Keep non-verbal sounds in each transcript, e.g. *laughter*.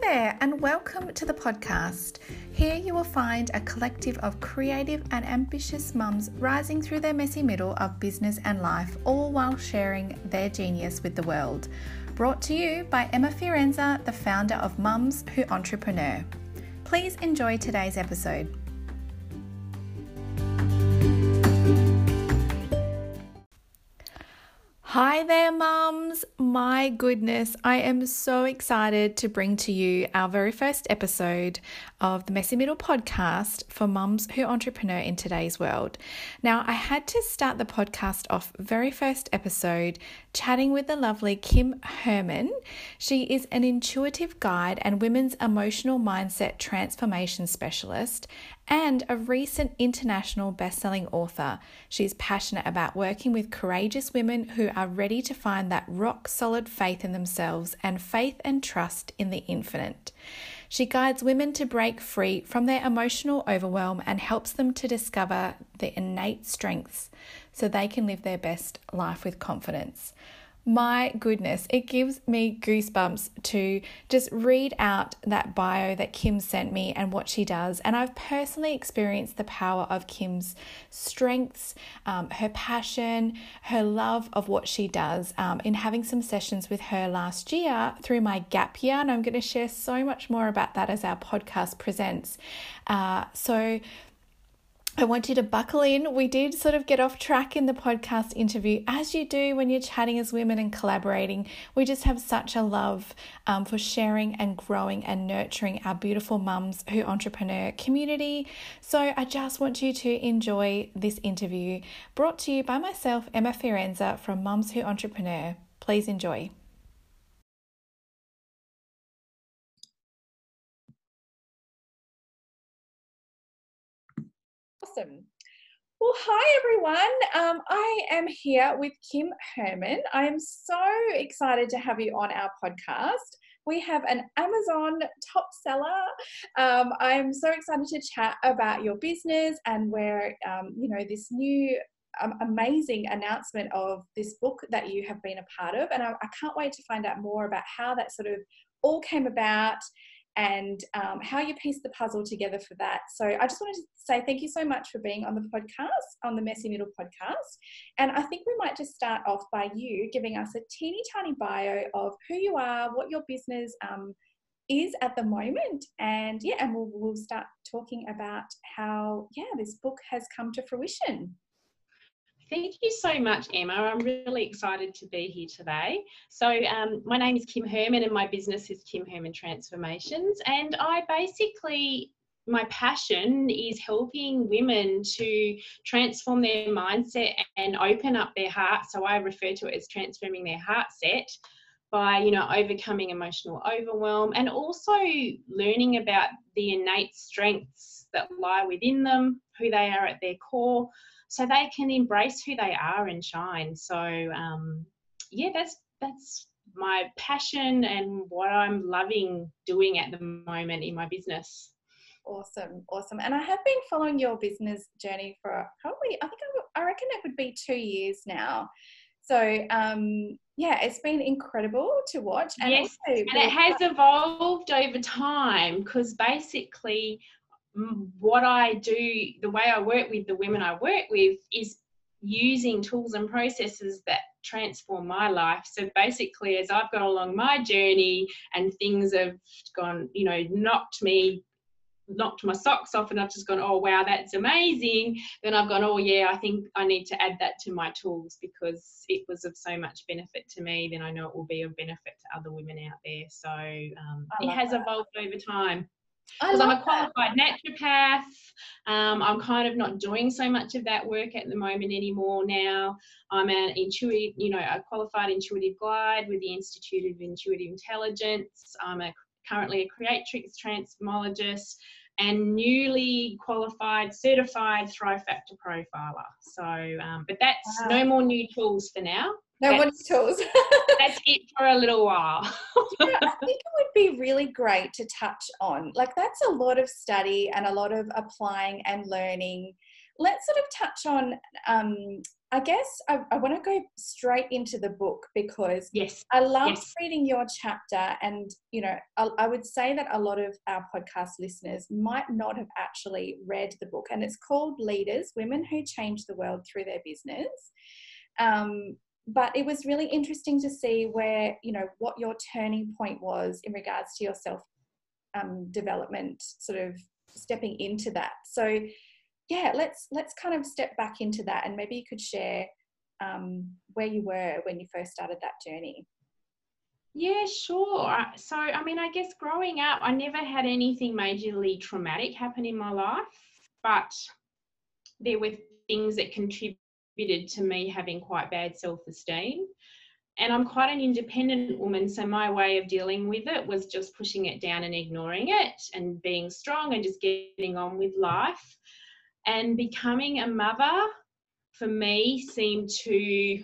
there, and welcome to the podcast. Here you will find a collective of creative and ambitious mums rising through their messy middle of business and life, all while sharing their genius with the world. Brought to you by Emma Fiorenza, the founder of Mums Who Entrepreneur. Please enjoy today's episode. Hi there, mums. My goodness, I am so excited to bring to you our very first episode of the Messy Middle podcast for mums who entrepreneur in today's world. Now, I had to start the podcast off very first episode chatting with the lovely Kim Herman. She is an intuitive guide and women's emotional mindset transformation specialist and a recent international best-selling author. She's passionate about working with courageous women who are ready to find that rock solid faith in themselves and faith and trust in the infinite. She guides women to break free from their emotional overwhelm and helps them to discover their innate strengths so they can live their best life with confidence. My goodness, it gives me goosebumps to just read out that bio that Kim sent me and what she does. And I've personally experienced the power of Kim's strengths, um, her passion, her love of what she does um, in having some sessions with her last year through my gap year. And I'm going to share so much more about that as our podcast presents. Uh, so, I want you to buckle in. We did sort of get off track in the podcast interview, as you do when you're chatting as women and collaborating. We just have such a love um, for sharing and growing and nurturing our beautiful mums who entrepreneur community. So I just want you to enjoy this interview brought to you by myself, Emma Fiorenza from Mums Who Entrepreneur. Please enjoy. Awesome. Well, hi everyone. Um, I am here with Kim Herman. I am so excited to have you on our podcast. We have an Amazon top seller. Um, I'm so excited to chat about your business and where, um, you know, this new um, amazing announcement of this book that you have been a part of. And I, I can't wait to find out more about how that sort of all came about and um, how you piece the puzzle together for that. So I just wanted to say thank you so much for being on the podcast, on the Messy Middle podcast. And I think we might just start off by you giving us a teeny tiny bio of who you are, what your business um, is at the moment, and yeah, and we'll, we'll start talking about how yeah this book has come to fruition. Thank you so much, Emma. I'm really excited to be here today. So, um, my name is Kim Herman, and my business is Kim Herman Transformations. And I basically my passion is helping women to transform their mindset and open up their heart. So I refer to it as transforming their heart set by you know overcoming emotional overwhelm and also learning about the innate strengths that lie within them, who they are at their core, so they can embrace who they are and shine. So um, yeah, that's that's my passion and what I'm loving doing at the moment in my business. Awesome, awesome. And I have been following your business journey for probably, I think I, I reckon it would be two years now. So, um, yeah, it's been incredible to watch. And yes, and it has evolved over time because basically what I do, the way I work with the women I work with is using tools and processes that transform my life. So basically, as I've gone along my journey and things have gone, you know, knocked me, knocked my socks off, and I've just gone, oh, wow, that's amazing. Then I've gone, oh, yeah, I think I need to add that to my tools because it was of so much benefit to me. Then I know it will be of benefit to other women out there. So um, it has that. evolved over time because I'm a qualified that. naturopath. Um, I'm kind of not doing so much of that work at the moment anymore now. I'm an intuitive, you know, a qualified intuitive guide with the Institute of Intuitive Intelligence. I'm a currently a creatrix transformologist and newly qualified certified thrive factor profiler so um, but that's wow. no more new tools for now no more tools that's it for a little while. Yeah, i *laughs* think it would be really great to touch on. Like that's a lot of study and a lot of applying and learning. Let's sort of touch on um, I guess I, I want to go straight into the book because yes, I loved yes. reading your chapter, and you know, I, I, would say that a lot of our podcast listeners might not have actually read the book, and it's called Leaders: Women Who Change the World Through Their Business. Um, but it was really interesting to see where you know what your turning point was in regards to your self um, development, sort of stepping into that. So yeah, let's let's kind of step back into that, and maybe you could share um, where you were when you first started that journey. Yeah, sure. So, I mean, I guess growing up, I never had anything majorly traumatic happen in my life, but there were things that contributed to me having quite bad self esteem. And I'm quite an independent woman, so my way of dealing with it was just pushing it down and ignoring it and being strong and just getting on with life. And becoming a mother for me seemed to,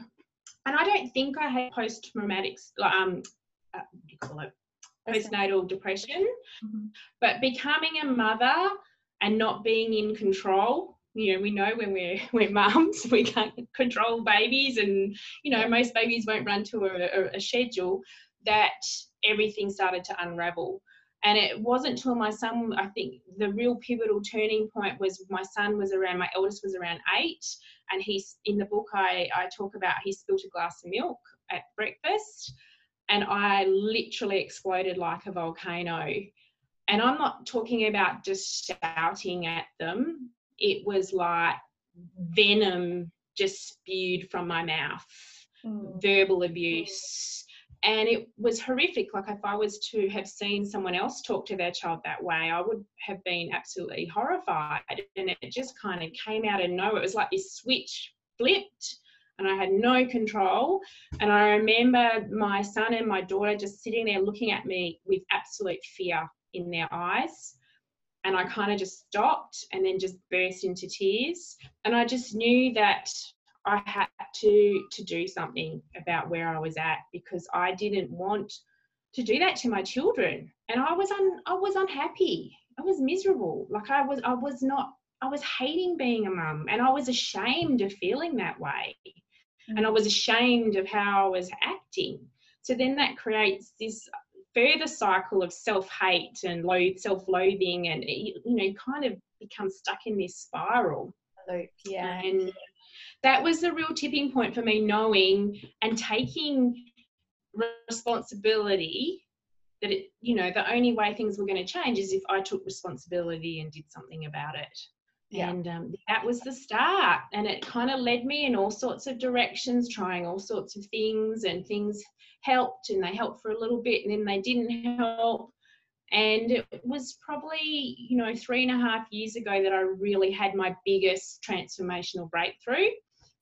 and I don't think I had post traumatic, um, uh, what do you call it? Postnatal depression. Mm-hmm. But becoming a mother and not being in control you know we know when we're *laughs* we're mums *laughs* we can't control babies and you know most babies won't run to a, a, a, schedule that everything started to unravel and it wasn't till my son, I think the real pivotal turning point was my son was around, my eldest was around eight. And he's in the book, I, I talk about he spilled a glass of milk at breakfast. And I literally exploded like a volcano. And I'm not talking about just shouting at them, it was like venom just spewed from my mouth, mm. verbal abuse. And it was horrific. Like if i was to have seen someone else talk to their child that way i would have been absolutely horrified. And it just kind of came out of nowhere. It was like this switch flipped and i had no control. And i remember my son and my daughter just sitting there looking at me with absolute fear in their eyes and i kind of just stopped and then just burst into tears and i just knew that I had to to do something about where I was at because I didn't want to do that to my children, and I was un, I was unhappy. I was miserable. Like I was I was not I was hating being a mum, and I was ashamed of feeling that way, mm-hmm. and I was ashamed of how I was acting. So then that creates this further cycle of self-hate and low self-loathing and you know kind of become stuck in this spiral. Yeah. And that was the real tipping point for me knowing and taking responsibility that it you know the only way things were going to change is if i took responsibility and did something about it yeah. and um, that was the start and it kind of led me in all sorts of directions trying all sorts of things and things helped and they helped for a little bit and then they didn't help and it was probably you know three and a half years ago that i really had my biggest transformational breakthrough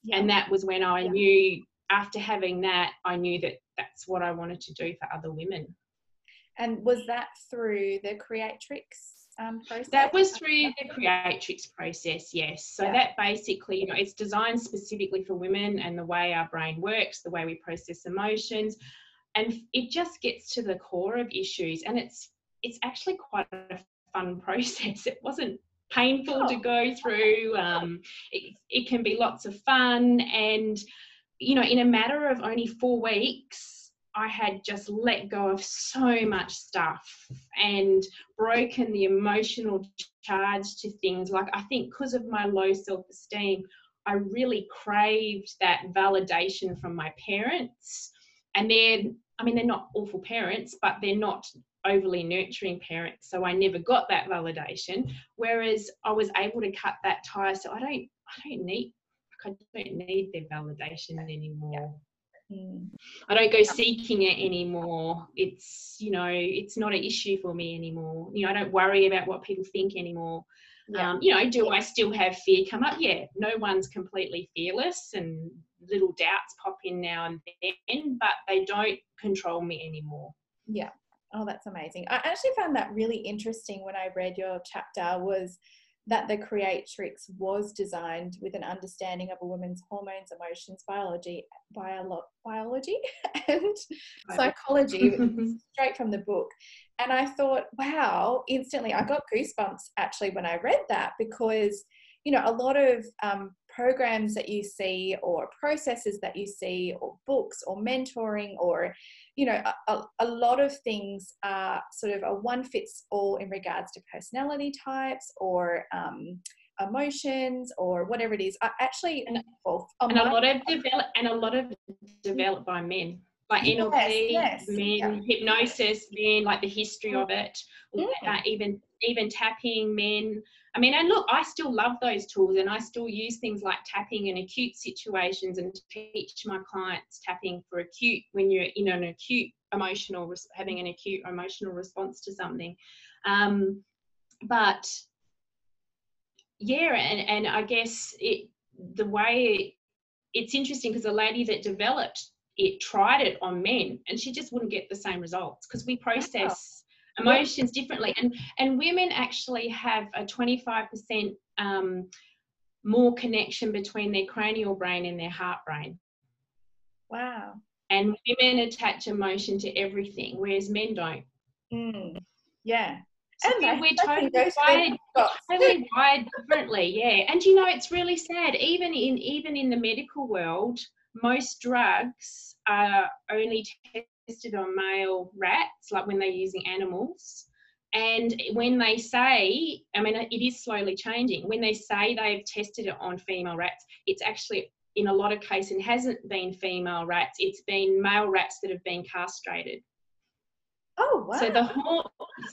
yeah. and that was when i yeah. knew after having that i knew that that's what i wanted to do for other women and was that through the creatrix um, process? That was through the creatrix process, yes. So yeah. that basically, you know, it's designed specifically for women and the way our brain works, the way we process emotions, and it just gets to the core of issues. And it's it's actually quite a fun *laughs* process. It wasn't painful oh. to go through. Um, it, it can be lots of fun. And, you know, in a matter of only four weeks, I had just let go of so much stuff and broken the emotional charge to things. Like, I think because of my low self esteem, I really craved that validation from my parents. And they're, I mean, they're not awful parents, but they're not overly nurturing parents. so i never got that validation whereas i was able to cut that tie so i don't i don't need i don't need their validation anymore mm. I don't go seeking it anymore. It's, you know, it's not an issue for me anymore. You know, I don't worry about what people think anymore. Yeah. Um, you know, do I still have fear come up? Yeah, no one's completely fearless and little doubts pop in now and then, but they don't control me anymore. Yeah. Oh, that's amazing. I actually found that really interesting when I read your chapter was that the creatrix was designed with an understanding of a woman's hormones, emotions, biology, biolo- biology *laughs* and psychology *laughs* straight from the book. And I thought, wow, instantly I got goosebumps actually when I read that because you know, a lot of um, programs that you see, or processes that you see, or books, or mentoring, or you know, a, a lot of things are sort of a one fits all in regards to personality types or um, emotions or whatever it is. I actually, and, and a lot of develop and a lot of developed by men like NLP, yes, yes. men, yeah. hypnosis, men, like the history of it, mm. uh, even even tapping, men. I mean, and look, I still love those tools, and I still use things like tapping in acute situations, and teach my clients tapping for acute when you're in an acute emotional, having an acute emotional response to something. Um, but yeah, and and I guess it the way it's interesting because the lady that developed it tried it on men and she just wouldn't get the same results because we process wow. emotions differently and and women actually have a 25% um, more connection between their cranial brain and their heart brain wow and women attach emotion to everything whereas men don't mm. yeah so and we're totally wired, *laughs* totally wired differently, yeah. And you know, it's really sad. Even in even in the medical world, most drugs are only tested on male rats, like when they're using animals. And when they say, I mean, it is slowly changing. When they say they've tested it on female rats, it's actually in a lot of cases it hasn't been female rats. It's been male rats that have been castrated. Oh wow! So the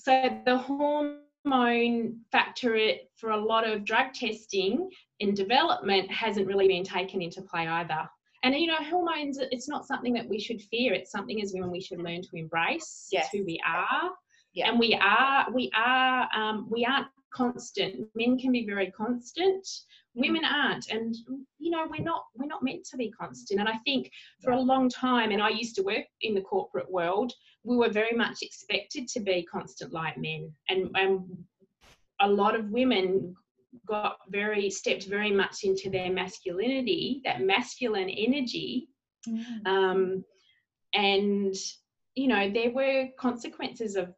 so the hormone factor for a lot of drug testing in development hasn't really been taken into play either. And you know, hormones, it's not something that we should fear. It's something as women we should learn to embrace. Yes. It's who we are. Yeah. And we are, we are, um, we aren't constant. Men can be very constant. Women aren't. And you know, we're not we're not meant to be constant. And I think for a long time, and I used to work in the corporate world, we were very much expected to be constant like men. And and a lot of women got very stepped very much into their masculinity, that masculine energy. Mm. Um, and you know, there were consequences of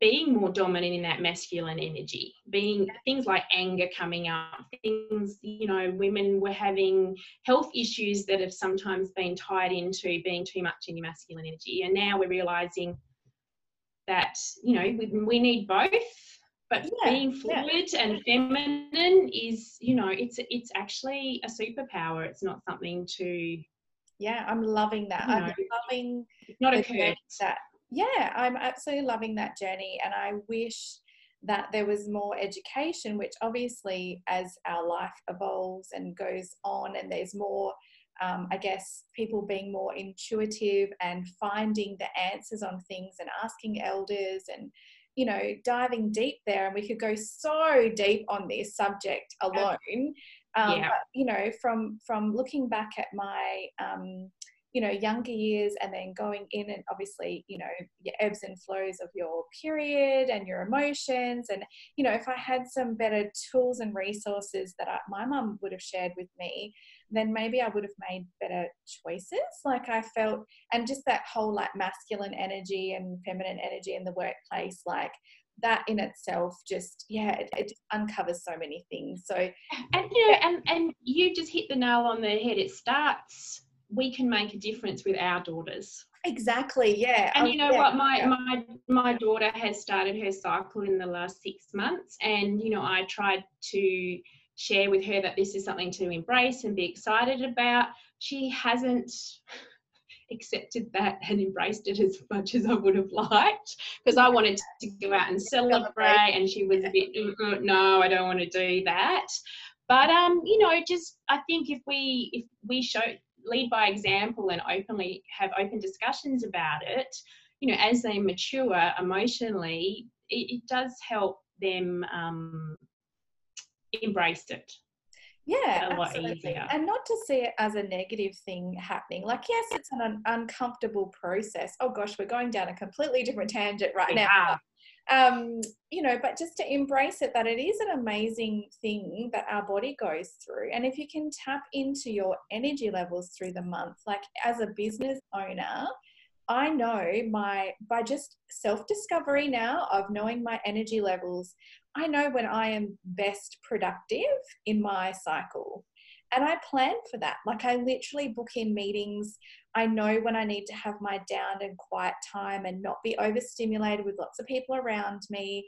being more dominant in that masculine energy, being things like anger coming up, things, you know, women were having health issues that have sometimes been tied into being too much in your masculine energy. And now we're realizing that, you know, we, we need both but yeah, being fluid yeah. and feminine is you know it's it's actually a superpower. It's not something to yeah i'm loving that. i'm know, loving not a curse. that yeah i'm absolutely loving that journey. And i wish that there was more education which obviously as our life evolves and goes on and there's more um, I guess people being more intuitive and finding the answers on things and asking elders and you know, diving deep there, and we could go so deep on this subject alone. Um, yeah. But, you know, from from looking back at my um, you know younger years and then going in and obviously you know your ebbs and flows of your period and your emotions and you know if i had some better tools and resources that I, my mum would have shared with me then maybe i would have made better choices. Like i felt and just that whole like masculine energy and feminine energy in the workplace like that in itself just yeah it, it uncovers so many things. So and you know and and you just hit the nail on the head. It starts we can make a difference with our daughters. Exactly yeah. And you oh, know yeah, what? My yeah. my my daughter has started her cycle in the last six months. And you know i tried to share with her that this is something to embrace and be excited about. She hasn't *laughs* accepted that and embraced it as much as I would have liked because I wanted to go out and celebrate. and she was a bit no I don't want to do that. But um you know just I think if we if we show lead by example and openly have open discussions about it, you know, as they mature emotionally, it, it does help them um, embrace it. Yeah, absolutely. And not to see it as a negative thing happening. Like, yes, it's an un- uncomfortable process. Oh gosh, we're going down a completely different tangent right we now. Are um, you know, but just to embrace it that it is an amazing thing that our body goes through. And if you can tap into your energy levels through the month, like as a business owner, I know my, by just self discovery now of knowing my energy levels, I know when I am best productive in my cycle. And I plan for that. Like I literally book in meetings. I know when I need to have my down and quiet time and not be overstimulated with lots of people around me.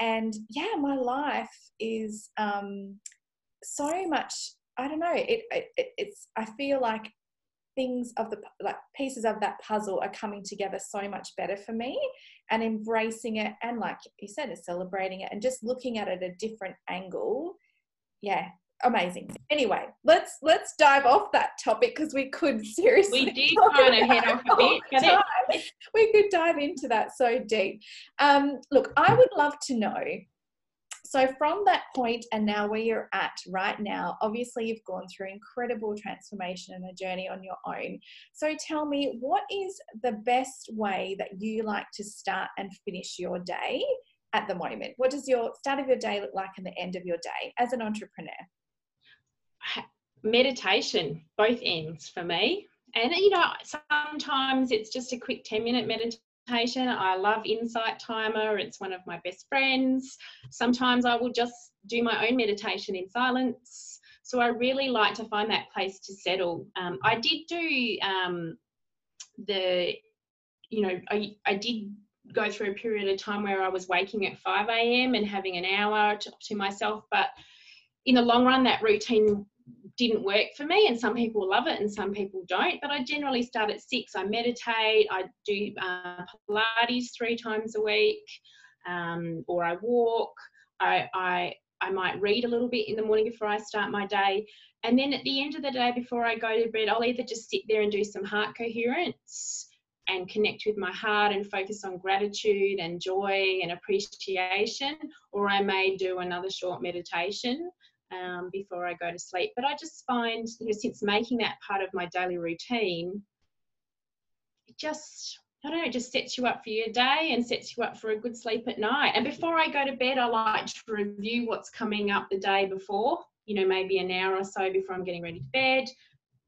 And yeah, my life is um, so much. I don't know. It, it it's. I feel like things of the like pieces of that puzzle are coming together so much better for me and embracing it and like you said celebrating it and just looking at it a different angle. Yeah amazing. Anyway let's let's dive off that topic because we could *laughs* seriously we did kind of head off a bit it? we could dive into that so deep. Um look i would love to know so, from that point and now where you're at right now, obviously you've gone through incredible transformation and a journey on your own. So, tell me, what is the best way that you like to start and finish your day at the moment? What does your start of your day look like and the end of your day as an entrepreneur? Meditation, both ends for me. And you know, sometimes it's just a quick 10 minute meditation meditation. I love Insight Timer, it's one of my best friends. Sometimes I will just do my own meditation in silence. So I really like to find that place to settle. Um, I did do um, the, you know, I, I did go through a period of time where I was waking at 5 a.m. and having an hour to, to myself, but in the long run, that routine didn't work for me and some people love it and some people don't but i generally start at six. I meditate i do uh, pilates three times a week um, or i walk. I, I i might read a little bit in the morning before i start my day. And then at the end of the day before i go to bed i'll either just sit there and do some heart coherence and connect with my heart and focus on gratitude and joy and appreciation or i may do another short meditation um, before I go to sleep. But I just find, you know, since making that part of my daily routine, it just, I don't know, it just sets you up for your day and sets you up for a good sleep at night. And before I go to bed, I like to review what's coming up the day before, you know, maybe an hour or so before I'm getting ready to bed.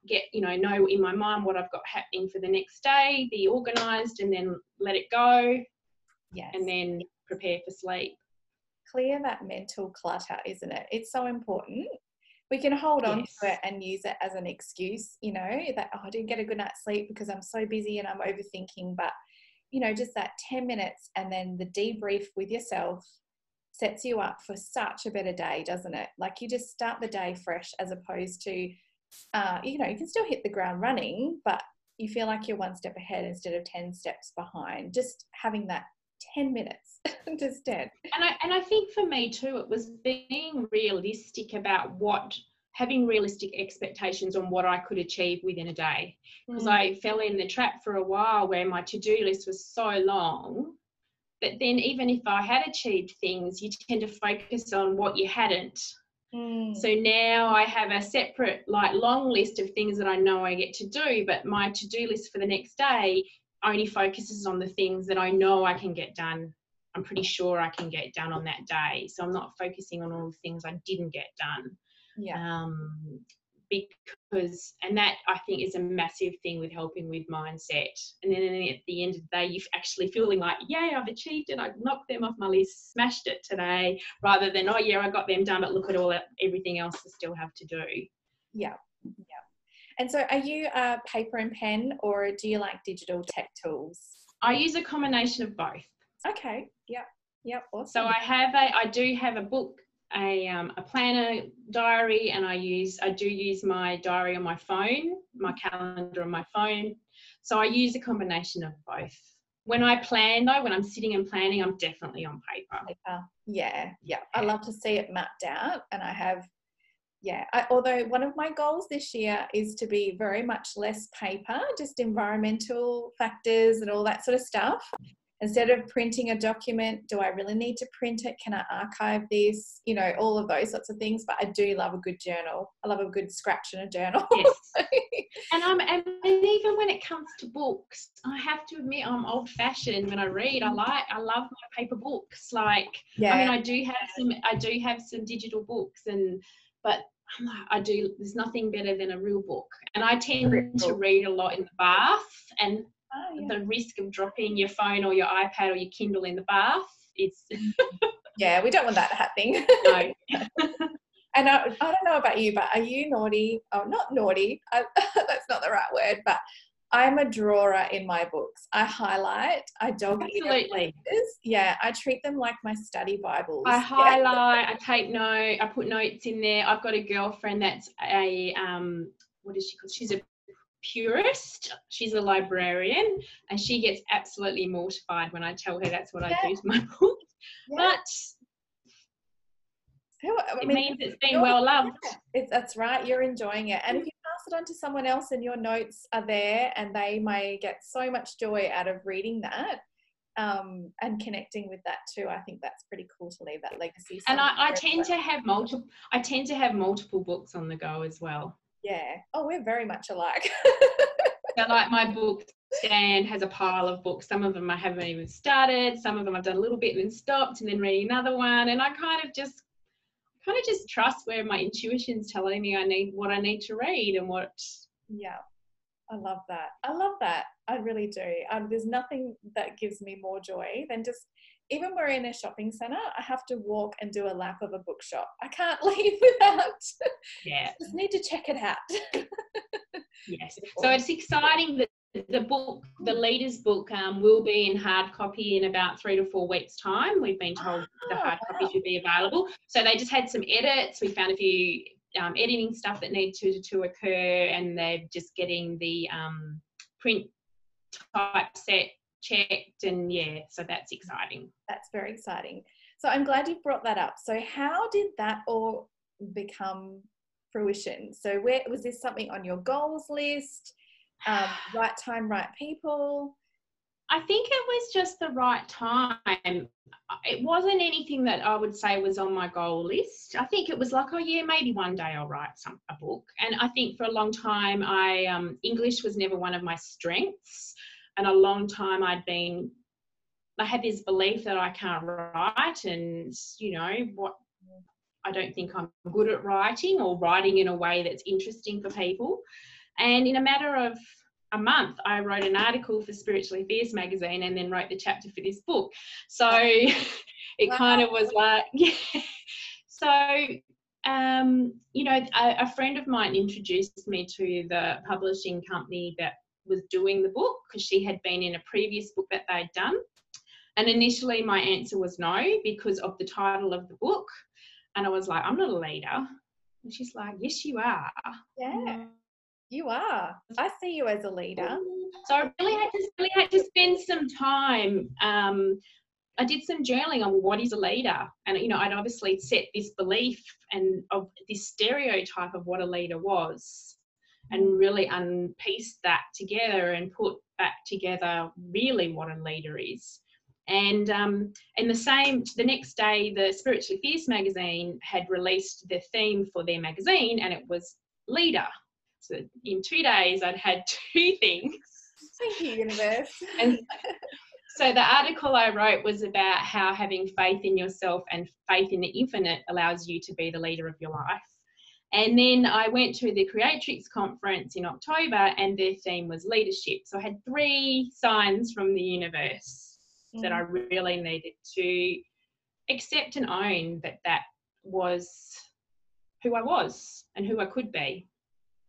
Get, you know, know in my mind what I've got happening for the next day, be organized and then let it go. Yes. And then prepare for sleep clear that mental clutter, isn't it? It's so important. We can hold on yes. to it and use it as an excuse, you know, that oh, I didn't get a good night's sleep because I'm so busy and I'm overthinking. But, you know, just that 10 minutes and then the debrief with yourself sets you up for such a better day, doesn't it? Like you just start the day fresh as opposed to, uh, you know, you can still hit the ground running, but you feel like you're one step ahead instead of 10 steps behind. Just having that 10 minutes *laughs* 10 and i and i think for me too it was being realistic about what having realistic expectations on what i could achieve within a day because mm. i fell in the trap for a while where my to-do list was so long but then even if i had achieved things you tend to focus on what you hadn't mm. so now i have a separate like long list of things that i know i get to do but my to-do list for the next day only focuses on the things that I know I can get done. I'm pretty sure I can get done on that day. So I'm not focusing on all the things I didn't get done. Yeah. Um, because, and that I think is a massive thing with helping with mindset. And then at the end of the day, you're actually feeling like, yay, I've achieved it. I've knocked them off my list, smashed it today, rather than, oh, yeah, I got them done, but look at all that, everything else I still have to do. Yeah. Yeah. And so, are you a paper and pen, or do you like digital tech tools? I use a combination of both. Okay. Yep. Yep. Awesome. So I have a, I do have a book, a um, a planner diary, and I use, I do use my diary on my phone, my calendar on my phone. So I use a combination of both. When I plan though, when I'm sitting and planning, I'm definitely on paper. Paper. Yeah. Yeah. I love to see it mapped out, and I have yeah I, although one of my goals this year is to be very much less paper just environmental factors and all that sort of stuff. Instead of printing a document do i really need to print it? Can i archive this? You know all of those sorts of things but i do love a good journal. I love a good scratch in a journal. Yes. *laughs* And i'm and even when it comes to books i have to admit i'm old fashioned when i read. I mm. like i love my paper books. Like yeah. i mean i do have some i do have some digital books and but I do, there's nothing better than a real book. And I tend to read a lot in the bath. And oh, yeah. the risk of dropping your phone or your ipad or your kindle in the bath it's *laughs* yeah we don't want that happening *laughs* no *laughs* and I, I don't know about you but are you naughty oh not naughty I, that's not the right word but I'm a drawer in my books. I highlight, I dog Absolutely. Yeah, I treat them like my study Bibles. I *laughs* highlight, I take note, I put notes in there. I've got a girlfriend that's a um what is she called? She's a purist. She's a librarian and she gets absolutely mortified when I tell her that's what yeah. I do to my *laughs* book. Yeah. But I mean, it means it's been well loved. It's, that's right. You're enjoying it. And if you pass it on to someone else and your notes are there and they may get so much joy out of reading that um, and connecting with that too, I think that's pretty cool to leave that legacy. And I, I tend to have multiple, I tend to have multiple books on the go as well. Yeah. Oh, we're very much alike. *laughs* so like my book stand has a pile of books. Some of them I haven't even started. Some of them I've done a little bit and then stopped and then reading another one. And I kind of just kind of just trust where my intuition's telling me I need what I need to read and what. Yeah, I love that. I love that. I really do. Um, there's nothing that gives me more joy than just even we're in a shopping center, I have to walk and do a lap of a bookshop. I can't *laughs* leave without. Yeah. just need to check it out. *laughs* yes. So it's exciting that the book, the leaders book, um, will be in hard copy in about three to four weeks' time. We've been told oh, the hard wow. copy should be available. So they just had some edits. We found a few um, editing stuff that needed to, to occur, and they're just getting the um, print typeset checked. And yeah, so that's exciting. That's very exciting. So I'm glad you brought that up. So how did that all become fruition? So where was this something on your goals list? Um, *sighs* right time, right people? I think it was just the right time. It wasn't anything that I would say was on my goal list. I think it was like, oh yeah, maybe one day I'll write some a book. And I think for a long time, I um, English was never one of my strengths, and a long time I'd been. I had this belief that I can't write, and you know what. I don't think I'm good at writing or writing in a way that's interesting for people. And in a matter of a month, I wrote an article for Spiritually Fierce magazine and then wrote the chapter for this book. So *laughs* it wow. kind of was like, *laughs* yeah. So, um, you know, a, a friend of mine introduced me to the publishing company that was doing the book because she had been in a previous book that they'd done. And initially, my answer was no because of the title of the book. And I was like, I'm not a leader. And she's like, Yes, you are. Yeah. You are. I see you as a leader. So I really had to really had to spend some time. Um, I did some journaling on what is a leader, and you know, I'd obviously set this belief and of this stereotype of what a leader was, and really unpieced that together and put back together really what a leader is. And um, in the same, the next day, the Spiritually Fierce magazine had released their theme for their magazine, and it was leader. So in two days, I'd had *laughs* two things. Thank you, universe. and so the article I wrote was about how having faith in yourself and faith in the infinite allows you to be the leader of your life. And then I went to the Creatrix conference in October, and their theme was leadership. So I had three signs from the universe mm. that I really needed to accept and own that that was who I was and who I could be.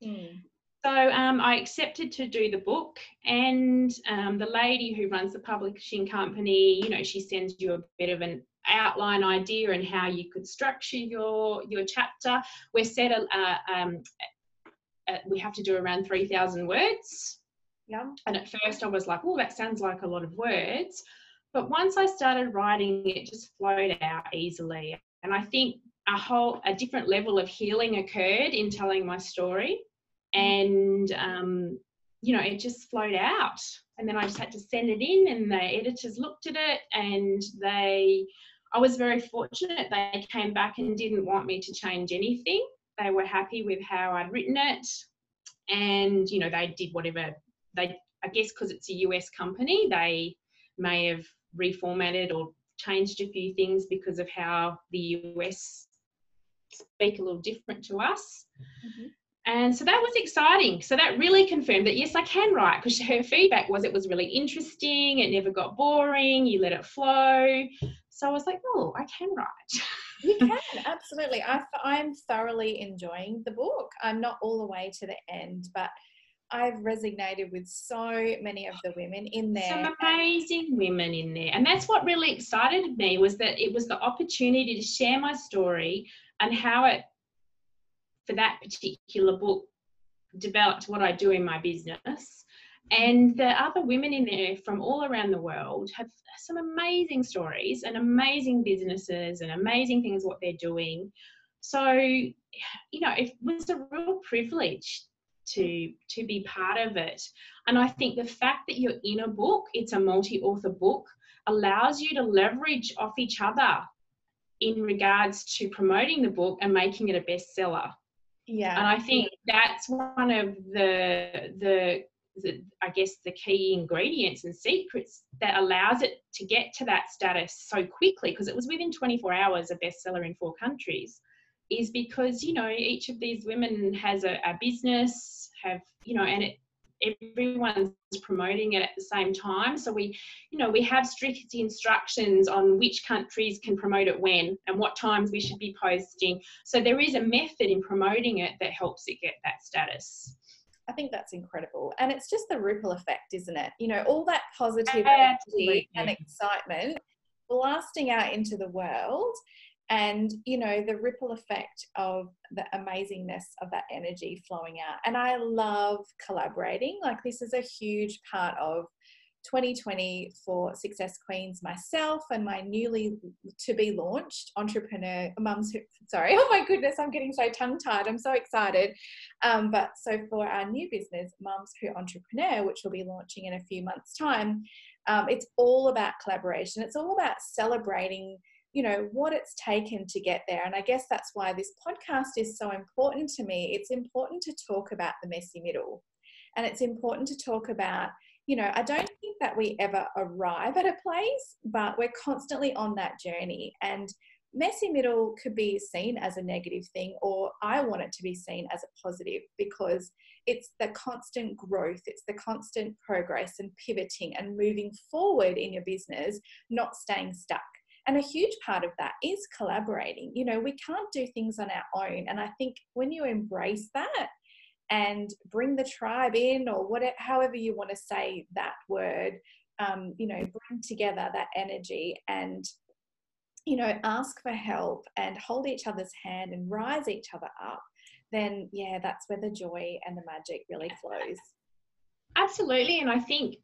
Mm. So um, I accepted to do the book, and um, the lady who runs the publishing company, you know, she sends you a bit of an outline idea and how you could structure your your chapter. We're set a, uh, um, uh, we have to do around three thousand words. Yeah. And at first I was like, oh, that sounds like a lot of words. But once I started writing, it just flowed out easily. And I think a whole a different level of healing occurred in telling my story and um, you know it just flowed out. And then i just had to send it in and the editors looked at it and they i was very fortunate they came back and didn't want me to change anything. They were happy with how i'd written it and you know they did whatever they i guess because it's a us company they may have reformatted or changed a few things because of how the us speak a little different to us. Mm-hmm. And so that was exciting. So that really confirmed that yes, I can write because her feedback was it was really interesting. It never got boring. You let it flow. So I was like, oh, I can write. you can *laughs* absolutely. I, I'm thoroughly enjoying the book. I'm not all the way to the end, but I've resonated with so many of the women in there. Some amazing women in there. And that's what really excited me was that it was the opportunity to share my story and how it for that particular book developed what I do in my business. And the other women in there from all around the world have some amazing stories and amazing businesses and amazing things what they're doing. So, you know, it was a real privilege to to be part of it. And I think the fact that you're in a book, it's a multi-author book, allows you to leverage off each other in regards to promoting the book and making it a bestseller. Yeah. And I think that's one of the the the, I guess the key ingredients and secrets that allows it to get to that status so quickly because it was within 24 hours a bestseller in four countries is because you know each of these women has a, a business have you know and it everyone's promoting it at the same time. So we you know we have strict instructions on which countries can promote it when and what times we should be posting. So there is a method in promoting it that helps it get that status. I think that's incredible. And it's just the ripple effect, isn't it? You know, all that positive energy and excitement blasting out into the world and you know the ripple effect of the amazingness of that energy flowing out. And i love collaborating. Like this is a huge part of 2020 for success queens myself and my newly to be launched entrepreneur mums sorry *laughs* oh my goodness i'm getting so tongue tied i'm so excited. Um, but so for our new business mums who entrepreneur which will be launching in a few months time um, it's all about collaboration. It's all about celebrating you know what it's taken to get there. And i guess that's why this podcast is so important to me. It's important to talk about the messy middle. And it's important to talk about you know i don't think that we ever arrive at a place but we're constantly on that journey. And messy middle could be seen as a negative thing or i want it to be seen as a positive because it's the constant growth it's the constant progress and pivoting and moving forward in your business not staying stuck and a huge part of that is collaborating. You know, we can't do things on our own. And I think when you embrace that and bring the tribe in, or whatever, however you want to say that word, um, you know, bring together that energy and you know, ask for help and hold each other's hand and rise each other up, then yeah, that's where the joy and the magic really flows. Absolutely. And I think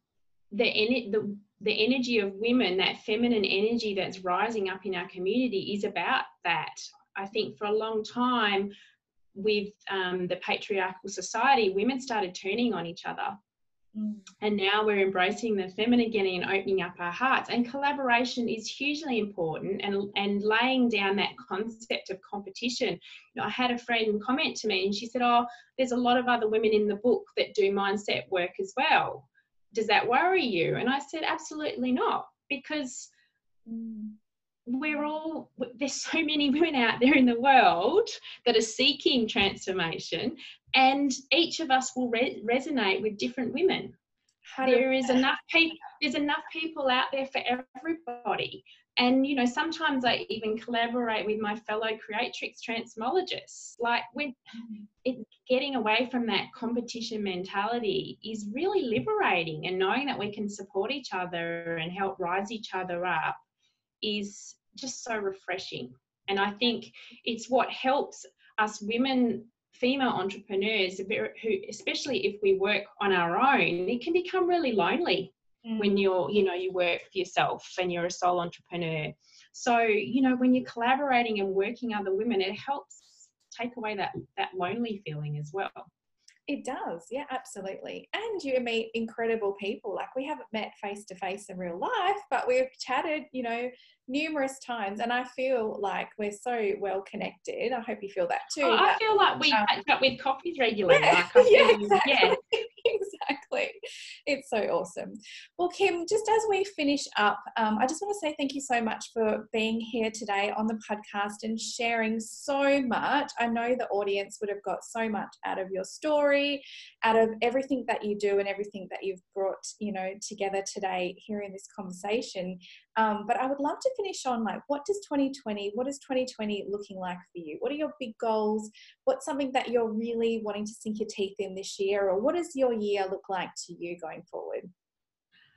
the, the the energy of women, that feminine energy that's rising up in our community, is about that. I think for a long time, with um, the patriarchal society, women started turning on each other. Mm. And now we're embracing the feminine again and opening up our hearts. And collaboration is hugely important and, and laying down that concept of competition. You know, I had a friend comment to me and she said, Oh, there's a lot of other women in the book that do mindset work as well does that worry you? And I said, absolutely not, because we're all, there's so many women out there in the world that are seeking transformation, and each of us will re- resonate with different women. There is enough people. There's enough people out there for everybody, and you know sometimes i even collaborate with my fellow creatrix transformologists. Like when mm-hmm. it, getting away from that competition mentality is really liberating and knowing that we can support each other and help rise each other up is just so refreshing. And i think it's what helps us women female entrepreneurs who especially if we work on our own it can become really lonely mm. when you're you know you work for yourself and you're a sole entrepreneur so you know when you're collaborating and working other women it helps take away that that lonely feeling as well it does, yeah, absolutely. And you meet incredible people. Like we haven't met face to face in real life, but we've chatted, you know, numerous times. And I feel like we're so well connected. I hope you feel that too. Oh, I feel like we um, catch up with coffees regularly. *laughs* Yeah, like yeah, exactly. Yeah. *laughs* exactly. It's so awesome. Well, Kim, just as we finish up, um, I just want to say thank you so much for being here today on the podcast and sharing so much. I know the audience would have got so much out of your story, out of everything that you do and everything that you've brought, you know, together today here in this conversation. Um, but I would love to finish on like, what does 2020, what is 2020 looking like for you? What are your big goals? What's something that you're really wanting to sink your teeth in this year? Or what does your year look like to you going forward?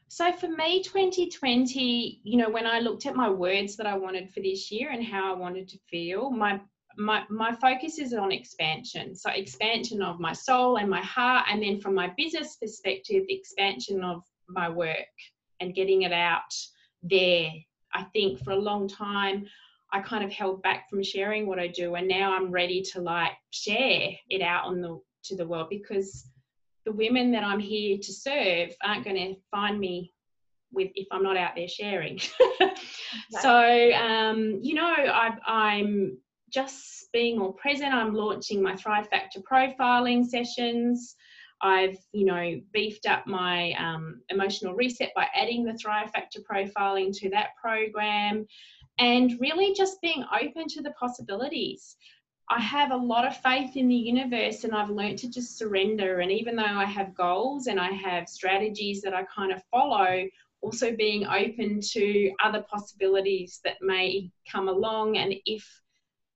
So for me, 2020, you know, when I looked at my words that I wanted for this year and how I wanted to feel, my my my focus is on expansion. So expansion of my soul and my heart, and then from my business perspective, expansion of my work and getting it out there. I think for a long time, I kind of held back from sharing what I do, and now I'm ready to like share it out on the to the world because the women that I'm here to serve aren't going to find me with if I'm not out there sharing. *laughs* so um, you know, I, I'm just being more present. I'm launching my Thrive Factor profiling sessions. I've, you know, beefed up my um, emotional reset by adding the Thrive Factor profiling to that program and really just being open to the possibilities. I have a lot of faith in the universe and I've learned to just surrender. And even though I have goals and I have strategies that I kind of follow, also being open to other possibilities that may come along. And if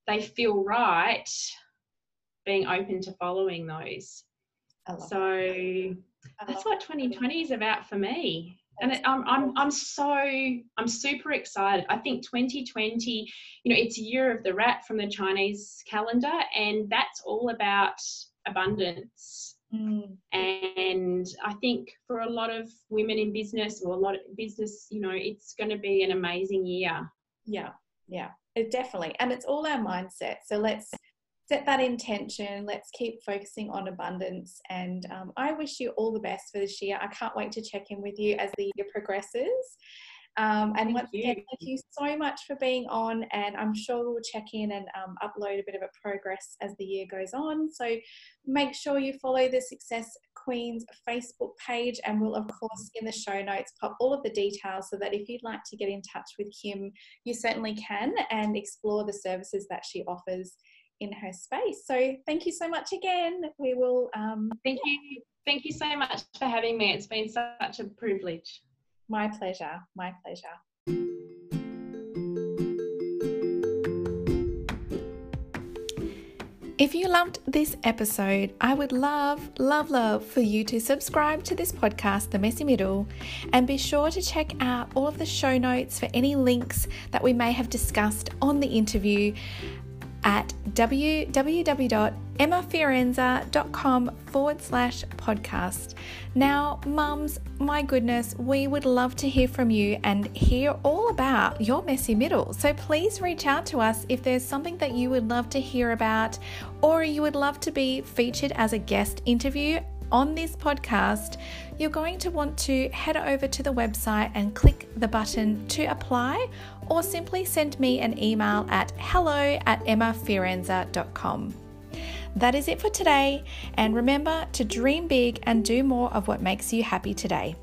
they feel right, being open to following those. So that's what 2020 is about for me. And I'm, I'm i'm so i'm super excited. I think 2020 you know it's a year of the rat from the chinese calendar and that's all about abundance. Mm. and i think for a lot of women in business or a lot of business you know it's going to be an amazing year. Yeah yeah it definitely and it's all our mindset. So let's set that intention. Let's keep focusing on abundance. And um, I wish you all the best for this year. I can't wait to check in with you as the year progresses. Um, and thank once you. again, thank you so much for being on. And I'm sure we'll check in and um, upload a bit of a progress as the year goes on. So make sure you follow the Success Queens Facebook page, and we'll, of course, in the show notes, pop all of the details so that if you'd like to get in touch with Kim, you certainly can and explore the services that she offers in her space. So thank you so much again. We will. Um, thank you. Thank you so much for having me. It's been such a privilege. My pleasure. My pleasure. If you loved this episode, I would love, love, love for you to subscribe to this podcast, The Messy Middle, and be sure to check out all of the show notes for any links that we may have discussed on the interview at www.emmafiorenza.com forward slash podcast. Now, mums, my goodness, we would love to hear from you and hear all about your messy middle. So please reach out to us if there's something that you would love to hear about or you would love to be featured as a guest interview on this podcast, you're going to want to head over to the website and click the button to apply, or simply send me an email at hello at emmafiorenza.com. That is it for today, and remember to dream big and do more of what makes you happy today.